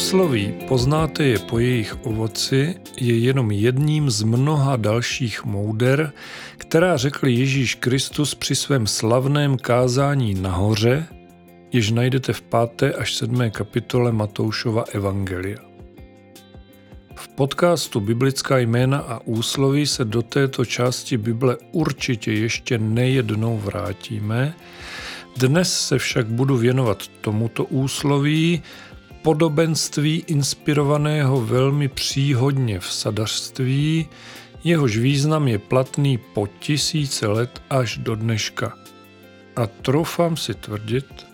Úsloví poznáte je po jejich ovoci je jenom jedním z mnoha dalších mouder, která řekl Ježíš Kristus při svém slavném kázání nahoře, jež najdete v 5. až 7. kapitole Matoušova Evangelia. V podcastu Biblická jména a úsloví se do této části Bible určitě ještě nejednou vrátíme. Dnes se však budu věnovat tomuto úsloví, podobenství inspirovaného velmi příhodně v sadařství, jehož význam je platný po tisíce let až do dneška. A troufám si tvrdit,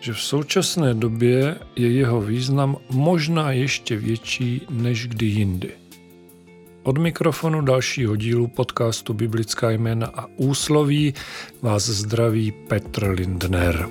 že v současné době je jeho význam možná ještě větší než kdy jindy. Od mikrofonu dalšího dílu podcastu Biblická jména a úsloví vás zdraví Petr Lindner.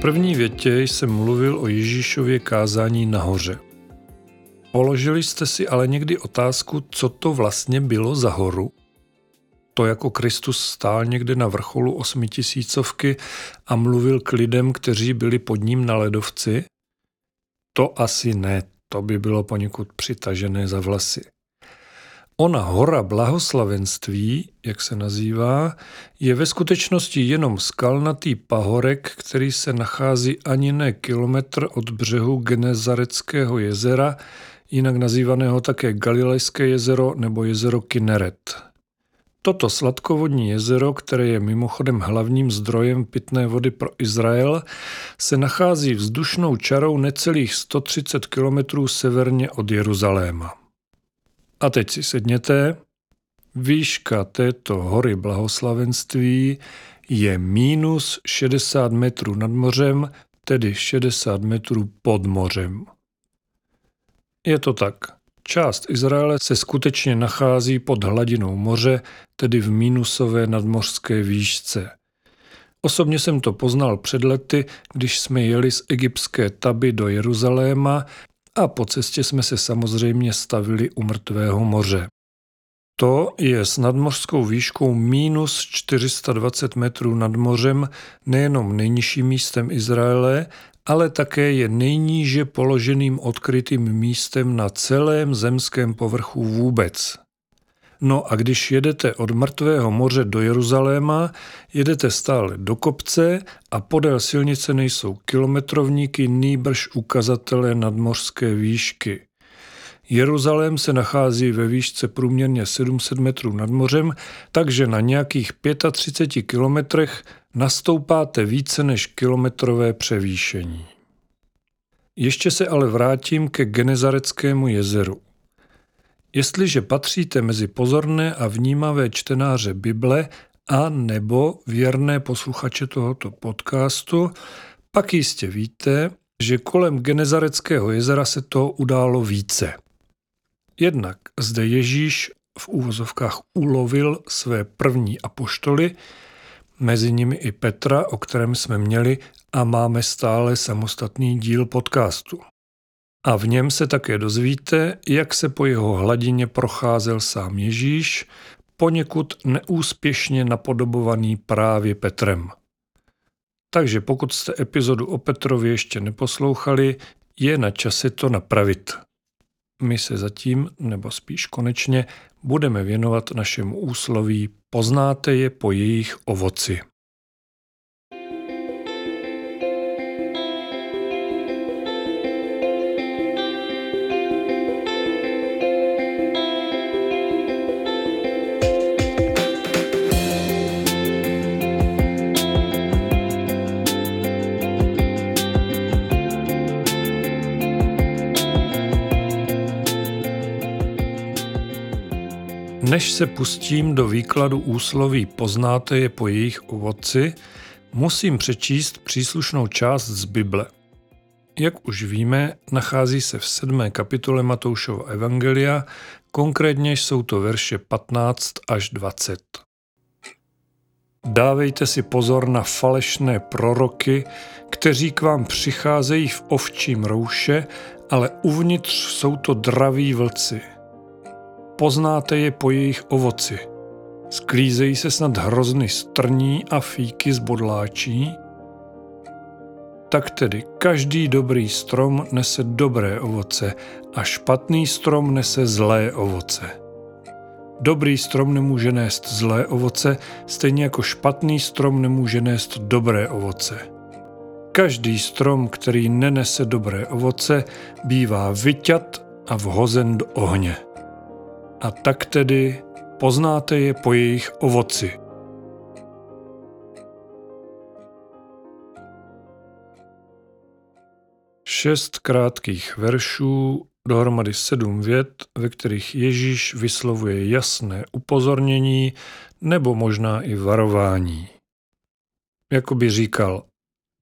První větě jsem mluvil o Ježíšově kázání nahoře. Položili jste si ale někdy otázku, co to vlastně bylo za horu? To jako Kristus stál někde na vrcholu osmitisícovky a mluvil k lidem, kteří byli pod ním na ledovci? To asi ne, to by bylo poněkud přitažené za vlasy. Ona hora blahoslavenství, jak se nazývá, je ve skutečnosti jenom skalnatý pahorek, který se nachází ani ne kilometr od břehu Genezareckého jezera, jinak nazývaného také Galilejské jezero nebo jezero Kineret. Toto sladkovodní jezero, které je mimochodem hlavním zdrojem pitné vody pro Izrael, se nachází vzdušnou čarou necelých 130 kilometrů severně od Jeruzaléma. A teď si sedněte. Výška této hory blahoslavenství je minus 60 metrů nad mořem, tedy 60 metrů pod mořem. Je to tak. Část Izraele se skutečně nachází pod hladinou moře, tedy v mínusové nadmořské výšce. Osobně jsem to poznal před lety, když jsme jeli z egyptské Taby do Jeruzaléma a po cestě jsme se samozřejmě stavili u mrtvého moře. To je s nadmořskou výškou minus 420 metrů nad mořem nejenom nejnižším místem Izraele, ale také je nejníže položeným odkrytým místem na celém zemském povrchu vůbec. No a když jedete od Mrtvého moře do Jeruzaléma, jedete stále do kopce a podél silnice nejsou kilometrovníky, nýbrž ukazatele nadmořské výšky. Jeruzalém se nachází ve výšce průměrně 700 metrů nad mořem, takže na nějakých 35 kilometrech nastoupáte více než kilometrové převýšení. Ještě se ale vrátím ke Genezareckému jezeru. Jestliže patříte mezi pozorné a vnímavé čtenáře Bible a nebo věrné posluchače tohoto podcastu, pak jistě víte, že kolem Genezareckého jezera se to událo více. Jednak zde Ježíš v úvozovkách ulovil své první apoštoly, mezi nimi i Petra, o kterém jsme měli a máme stále samostatný díl podcastu. A v něm se také dozvíte, jak se po jeho hladině procházel sám Ježíš, poněkud neúspěšně napodobovaný právě Petrem. Takže pokud jste epizodu o Petrovi ještě neposlouchali, je na čase to napravit. My se zatím, nebo spíš konečně, budeme věnovat našemu úsloví Poznáte je po jejich ovoci. Než se pustím do výkladu úsloví poznáte je po jejich ovoci, musím přečíst příslušnou část z Bible. Jak už víme, nachází se v sedmé kapitole Matoušova Evangelia, konkrétně jsou to verše 15 až 20. Dávejte si pozor na falešné proroky, kteří k vám přicházejí v ovčím rouše, ale uvnitř jsou to draví vlci – Poznáte je po jejich ovoci. Sklízejí se snad hrozny strní a fíky z bodláčí? Tak tedy každý dobrý strom nese dobré ovoce a špatný strom nese zlé ovoce. Dobrý strom nemůže nést zlé ovoce, stejně jako špatný strom nemůže nést dobré ovoce. Každý strom, který nenese dobré ovoce, bývá vyťat a vhozen do ohně. A tak tedy poznáte je po jejich ovoci. Šest krátkých veršů, dohromady sedm vět, ve kterých Ježíš vyslovuje jasné upozornění nebo možná i varování. Jakoby říkal,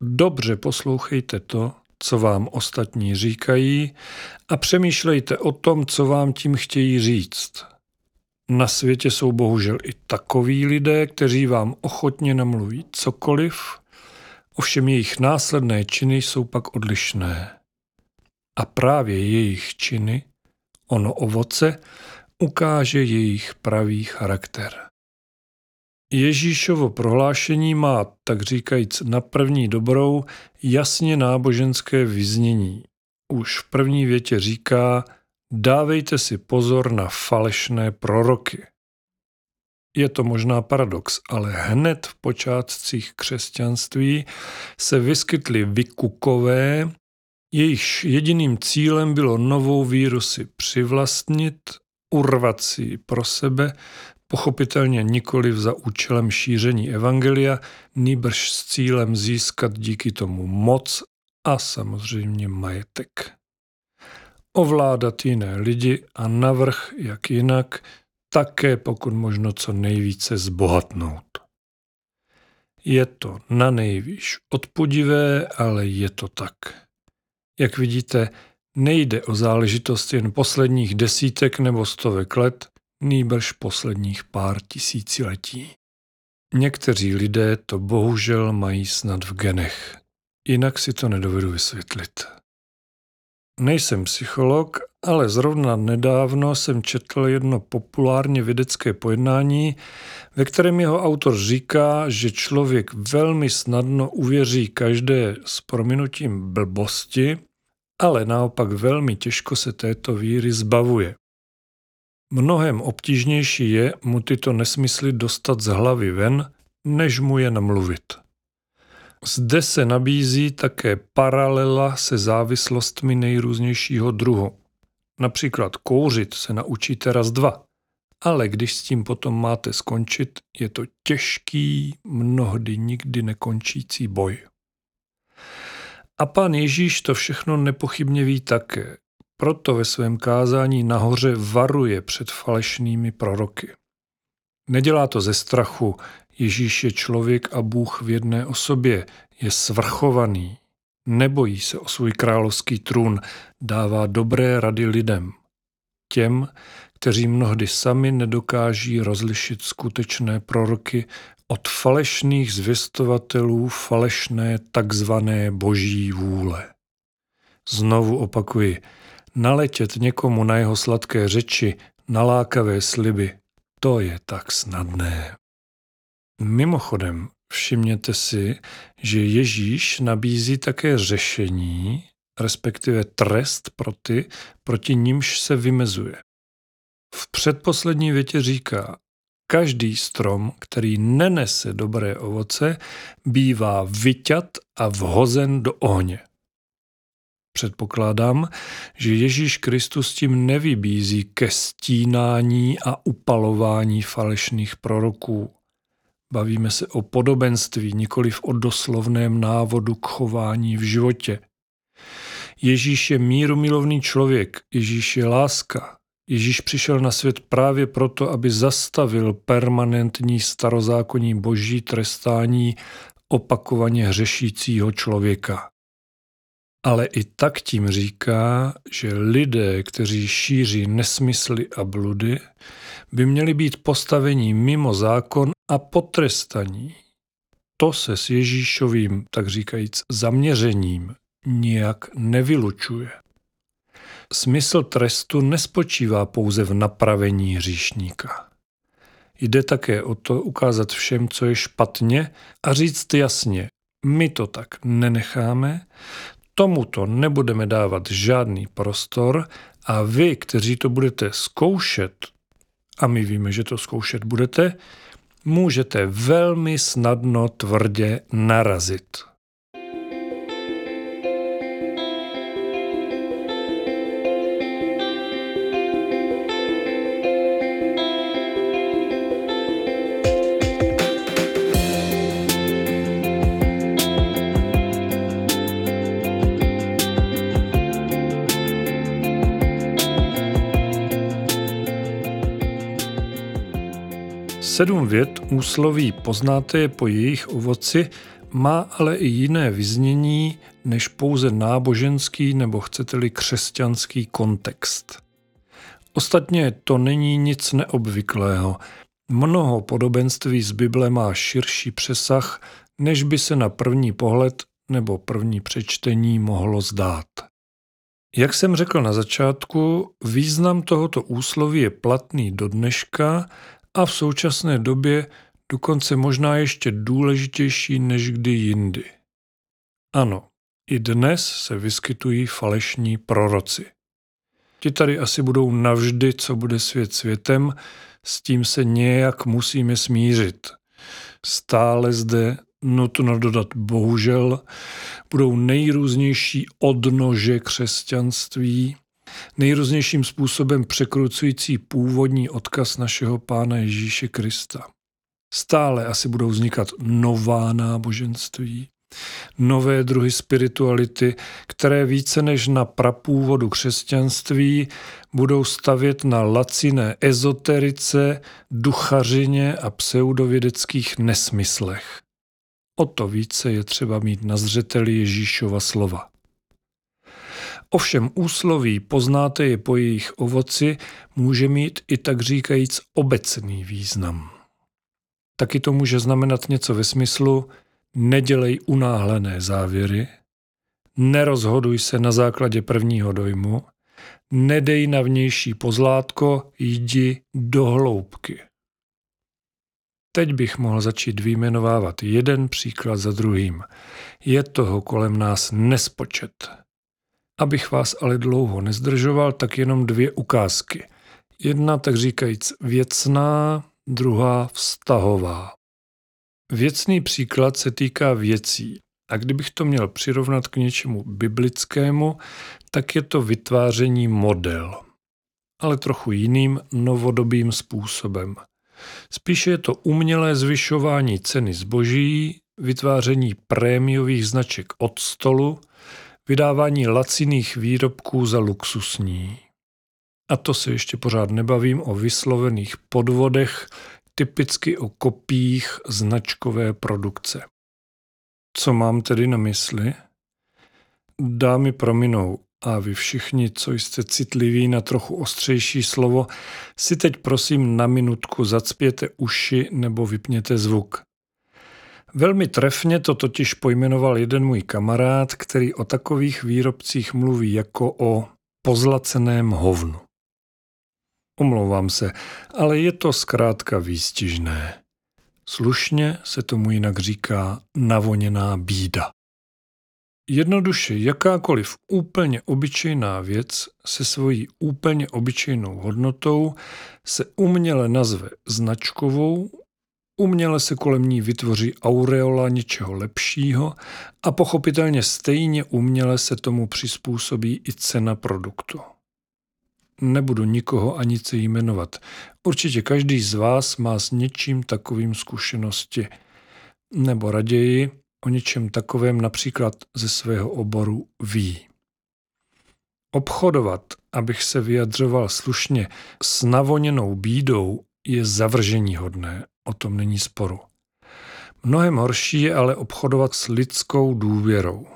dobře poslouchejte to, co vám ostatní říkají a přemýšlejte o tom, co vám tím chtějí říct. Na světě jsou bohužel i takoví lidé, kteří vám ochotně namluví cokoliv, ovšem jejich následné činy jsou pak odlišné. A právě jejich činy, ono ovoce, ukáže jejich pravý charakter. Ježíšovo prohlášení má, tak říkajíc na první dobrou, jasně náboženské vyznění. Už v první větě říká, dávejte si pozor na falešné proroky. Je to možná paradox, ale hned v počátcích křesťanství se vyskytly vykukové, jejichž jediným cílem bylo novou víru si přivlastnit, urvat si pro sebe, pochopitelně nikoli za účelem šíření evangelia, nýbrž s cílem získat díky tomu moc a samozřejmě majetek. Ovládat jiné lidi a navrh, jak jinak, také pokud možno co nejvíce zbohatnout. Je to na nejvýš odpudivé, ale je to tak. Jak vidíte, nejde o záležitost jen posledních desítek nebo stovek let, nýbrž posledních pár tisíciletí. Někteří lidé to bohužel mají snad v genech, jinak si to nedovedu vysvětlit. Nejsem psycholog, ale zrovna nedávno jsem četl jedno populárně vědecké pojednání, ve kterém jeho autor říká, že člověk velmi snadno uvěří každé s prominutím blbosti, ale naopak velmi těžko se této víry zbavuje. Mnohem obtížnější je mu tyto nesmysly dostat z hlavy ven, než mu je namluvit. Zde se nabízí také paralela se závislostmi nejrůznějšího druhu. Například kouřit se naučíte raz dva, ale když s tím potom máte skončit, je to těžký, mnohdy nikdy nekončící boj. A pán Ježíš to všechno nepochybně ví také. Proto ve svém kázání nahoře varuje před falešnými proroky. Nedělá to ze strachu, Ježíš je člověk a Bůh v jedné osobě, je svrchovaný, nebojí se o svůj královský trůn, dává dobré rady lidem. Těm, kteří mnohdy sami nedokáží rozlišit skutečné proroky od falešných zvěstovatelů falešné takzvané boží vůle. Znovu opakuji, naletět někomu na jeho sladké řeči, na lákavé sliby, to je tak snadné. Mimochodem, všimněte si, že Ježíš nabízí také řešení, respektive trest pro ty, proti nímž se vymezuje. V předposlední větě říká, každý strom, který nenese dobré ovoce, bývá vyťat a vhozen do ohně. Předpokládám, že Ježíš Kristus tím nevybízí ke stínání a upalování falešných proroků. Bavíme se o podobenství, nikoli o doslovném návodu k chování v životě. Ježíš je mírumilovný člověk, Ježíš je láska, Ježíš přišel na svět právě proto, aby zastavil permanentní starozákonní boží trestání opakovaně hřešícího člověka. Ale i tak tím říká, že lidé, kteří šíří nesmysly a bludy, by měli být postavení mimo zákon a potrestaní. To se s Ježíšovým, tak říkajíc, zaměřením nijak nevylučuje. Smysl trestu nespočívá pouze v napravení hříšníka. Jde také o to ukázat všem, co je špatně a říct jasně, my to tak nenecháme, tomuto nebudeme dávat žádný prostor a vy, kteří to budete zkoušet, a my víme, že to zkoušet budete, můžete velmi snadno tvrdě narazit. Sedm vět úsloví poznáte je po jejich ovoci, má ale i jiné vyznění než pouze náboženský nebo chcete-li křesťanský kontext. Ostatně to není nic neobvyklého. Mnoho podobenství z Bible má širší přesah, než by se na první pohled nebo první přečtení mohlo zdát. Jak jsem řekl na začátku, význam tohoto úsloví je platný do dneška a v současné době dokonce možná ještě důležitější než kdy jindy. Ano, i dnes se vyskytují falešní proroci. Ti tady asi budou navždy, co bude svět světem, s tím se nějak musíme smířit. Stále zde nutno dodat bohužel, budou nejrůznější odnože křesťanství, nejrůznějším způsobem překrucující původní odkaz našeho Pána Ježíše Krista. Stále asi budou vznikat nová náboženství, nové druhy spirituality, které více než na prapůvodu křesťanství budou stavět na laciné ezoterice, duchařině a pseudovědeckých nesmyslech. O to více je třeba mít na zřeteli Ježíšova slova. Ovšem úsloví poznáte je po jejich ovoci může mít i tak říkajíc obecný význam. Taky to může znamenat něco ve smyslu nedělej unáhlené závěry, nerozhoduj se na základě prvního dojmu, nedej na vnější pozlátko, jdi do hloubky. Teď bych mohl začít vyjmenovávat jeden příklad za druhým. Je toho kolem nás nespočet. Abych vás ale dlouho nezdržoval, tak jenom dvě ukázky. Jedna, tak říkajíc, věcná, druhá vztahová. Věcný příklad se týká věcí. A kdybych to měl přirovnat k něčemu biblickému, tak je to vytváření model. Ale trochu jiným, novodobým způsobem. Spíše je to umělé zvyšování ceny zboží, vytváření prémiových značek od stolu, vydávání laciných výrobků za luxusní. A to se ještě pořád nebavím o vyslovených podvodech, typicky o kopích značkové produkce. Co mám tedy na mysli? Dámy prominou a vy všichni, co jste citliví na trochu ostřejší slovo, si teď prosím na minutku zacpěte uši nebo vypněte zvuk. Velmi trefně to totiž pojmenoval jeden můj kamarád, který o takových výrobcích mluví jako o pozlaceném hovnu. Omlouvám se, ale je to zkrátka výstižné. Slušně se tomu jinak říká navoněná bída. Jednoduše jakákoliv úplně obyčejná věc se svojí úplně obyčejnou hodnotou se uměle nazve značkovou Uměle se kolem ní vytvoří aureola něčeho lepšího a pochopitelně stejně uměle se tomu přizpůsobí i cena produktu. Nebudu nikoho ani se jmenovat. Určitě každý z vás má s něčím takovým zkušenosti. Nebo raději o něčem takovém například ze svého oboru ví. Obchodovat, abych se vyjadřoval slušně, s navoněnou bídou je zavržení hodné, o tom není sporu. Mnohem horší je ale obchodovat s lidskou důvěrou.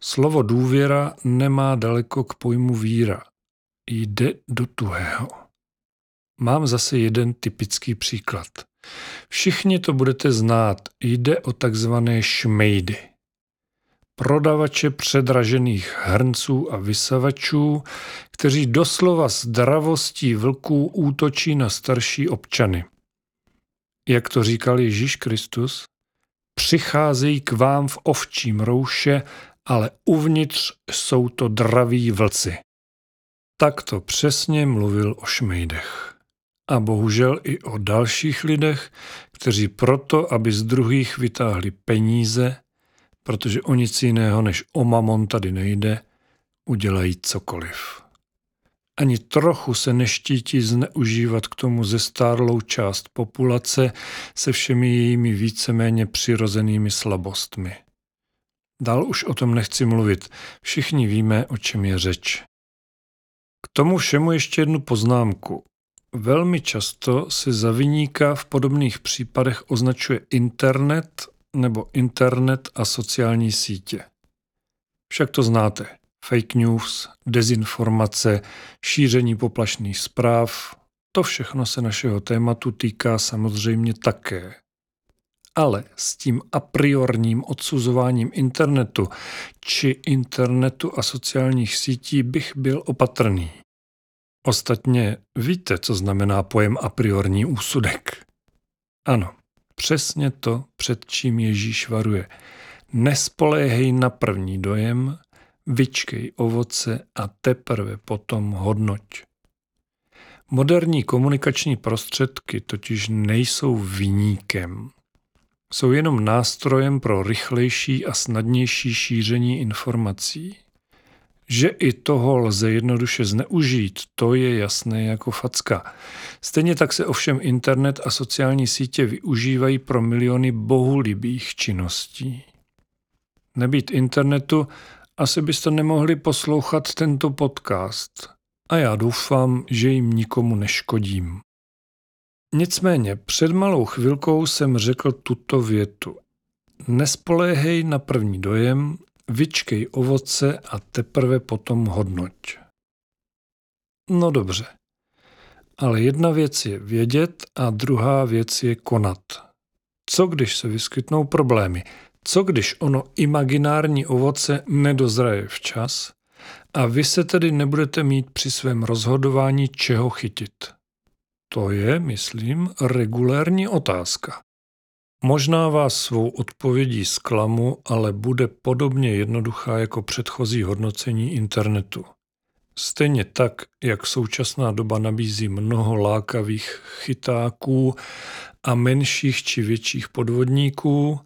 Slovo důvěra nemá daleko k pojmu víra. Jde do tuhého. Mám zase jeden typický příklad. Všichni to budete znát. Jde o takzvané šmejdy. Prodavače předražených hrnců a vysavačů, kteří doslova s dravostí vlků útočí na starší občany. Jak to říkal Ježíš Kristus, přicházejí k vám v ovčím rouše, ale uvnitř jsou to draví vlci. Tak to přesně mluvil o šmejdech. A bohužel i o dalších lidech, kteří proto, aby z druhých vytáhli peníze, protože o nic jiného než o mamon tady nejde, udělají cokoliv. Ani trochu se neštítí zneužívat k tomu zestárlou část populace se všemi jejími víceméně přirozenými slabostmi. Dál už o tom nechci mluvit, všichni víme, o čem je řeč. K tomu všemu ještě jednu poznámku. Velmi často se za vyníka v podobných případech označuje internet nebo internet a sociální sítě. Však to znáte. Fake news, dezinformace, šíření poplašných zpráv, to všechno se našeho tématu týká samozřejmě také. Ale s tím a priorním odsuzováním internetu či internetu a sociálních sítí bych byl opatrný. Ostatně víte, co znamená pojem a priorní úsudek. Ano, přesně to, před čím Ježíš varuje. Nespoléhej na první dojem, vyčkej ovoce a teprve potom hodnoť. Moderní komunikační prostředky totiž nejsou vyníkem. Jsou jenom nástrojem pro rychlejší a snadnější šíření informací. Že i toho lze jednoduše zneužít, to je jasné jako facka. Stejně tak se ovšem internet a sociální sítě využívají pro miliony bohulibých činností. Nebýt internetu, asi byste nemohli poslouchat tento podcast. A já doufám, že jim nikomu neškodím. Nicméně před malou chvilkou jsem řekl tuto větu. Nespoléhej na první dojem, vyčkej ovoce a teprve potom hodnoť. No dobře. Ale jedna věc je vědět a druhá věc je konat. Co když se vyskytnou problémy? Co když ono imaginární ovoce nedozraje včas a vy se tedy nebudete mít při svém rozhodování čeho chytit? To je, myslím, regulérní otázka. Možná vás svou odpovědí zklamu, ale bude podobně jednoduchá jako předchozí hodnocení internetu. Stejně tak, jak současná doba nabízí mnoho lákavých chytáků a menších či větších podvodníků,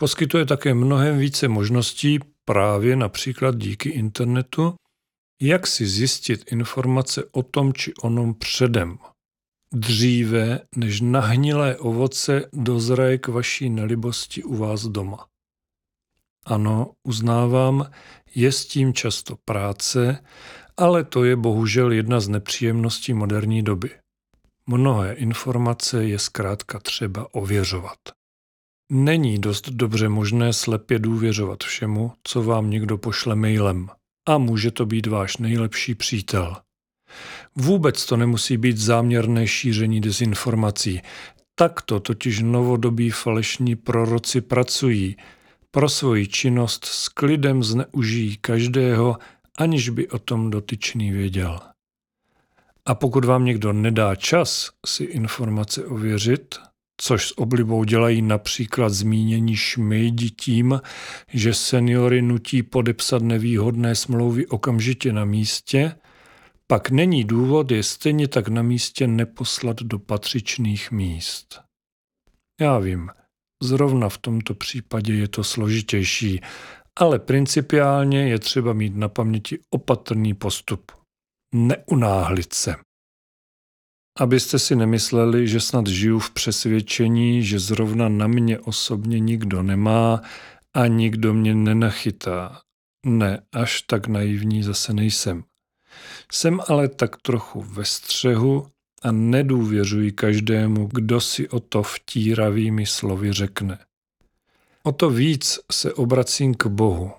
poskytuje také mnohem více možností, právě například díky internetu, jak si zjistit informace o tom či onom předem dříve, než nahnilé ovoce dozraje k vaší nelibosti u vás doma. Ano, uznávám, je s tím často práce, ale to je bohužel jedna z nepříjemností moderní doby. Mnohé informace je zkrátka třeba ověřovat. Není dost dobře možné slepě důvěřovat všemu, co vám někdo pošle mailem. A může to být váš nejlepší přítel – Vůbec to nemusí být záměrné šíření dezinformací. Takto totiž novodobí falešní proroci pracují. Pro svoji činnost s klidem zneužijí každého, aniž by o tom dotyčný věděl. A pokud vám někdo nedá čas si informace ověřit, což s oblibou dělají například zmínění šmejdi tím, že seniory nutí podepsat nevýhodné smlouvy okamžitě na místě, pak není důvod je stejně tak na místě neposlat do patřičných míst. Já vím, zrovna v tomto případě je to složitější, ale principiálně je třeba mít na paměti opatrný postup. Neunáhlit se. Abyste si nemysleli, že snad žiju v přesvědčení, že zrovna na mě osobně nikdo nemá a nikdo mě nenachytá. Ne, až tak naivní zase nejsem. Jsem ale tak trochu ve střehu a nedůvěřuji každému, kdo si o to vtíravými slovy řekne. O to víc se obracím k Bohu.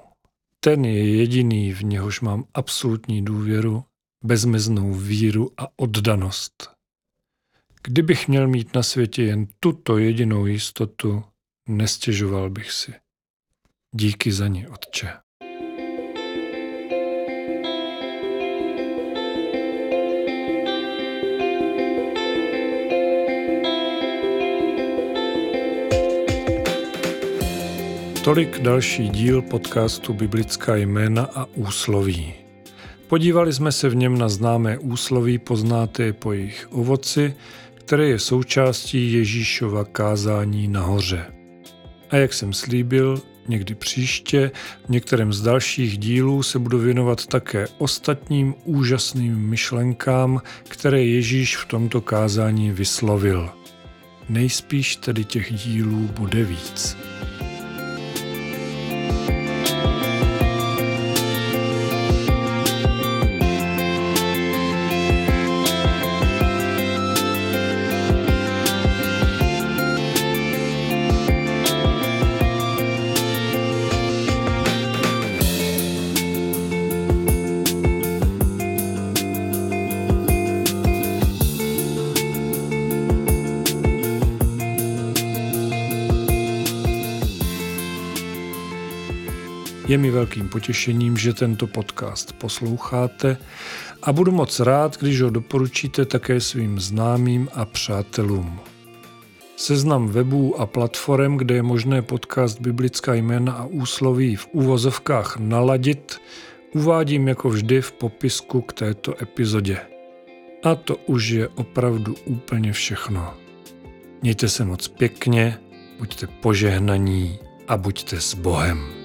Ten je jediný, v něhož mám absolutní důvěru, bezmeznou víru a oddanost. Kdybych měl mít na světě jen tuto jedinou jistotu, nestěžoval bych si. Díky za ní, Otče. Tolik další díl podcastu Biblická jména a úsloví. Podívali jsme se v něm na známé úsloví, poznáte je po jejich ovoci, které je součástí Ježíšova kázání nahoře. A jak jsem slíbil, někdy příště v některém z dalších dílů se budu věnovat také ostatním úžasným myšlenkám, které Ježíš v tomto kázání vyslovil. Nejspíš tedy těch dílů bude víc. Je mi velkým potěšením, že tento podcast posloucháte a budu moc rád, když ho doporučíte také svým známým a přátelům. Seznam webů a platform, kde je možné podcast Biblická jména a úsloví v úvozovkách naladit, uvádím jako vždy v popisku k této epizodě. A to už je opravdu úplně všechno. Mějte se moc pěkně, buďte požehnaní a buďte s Bohem.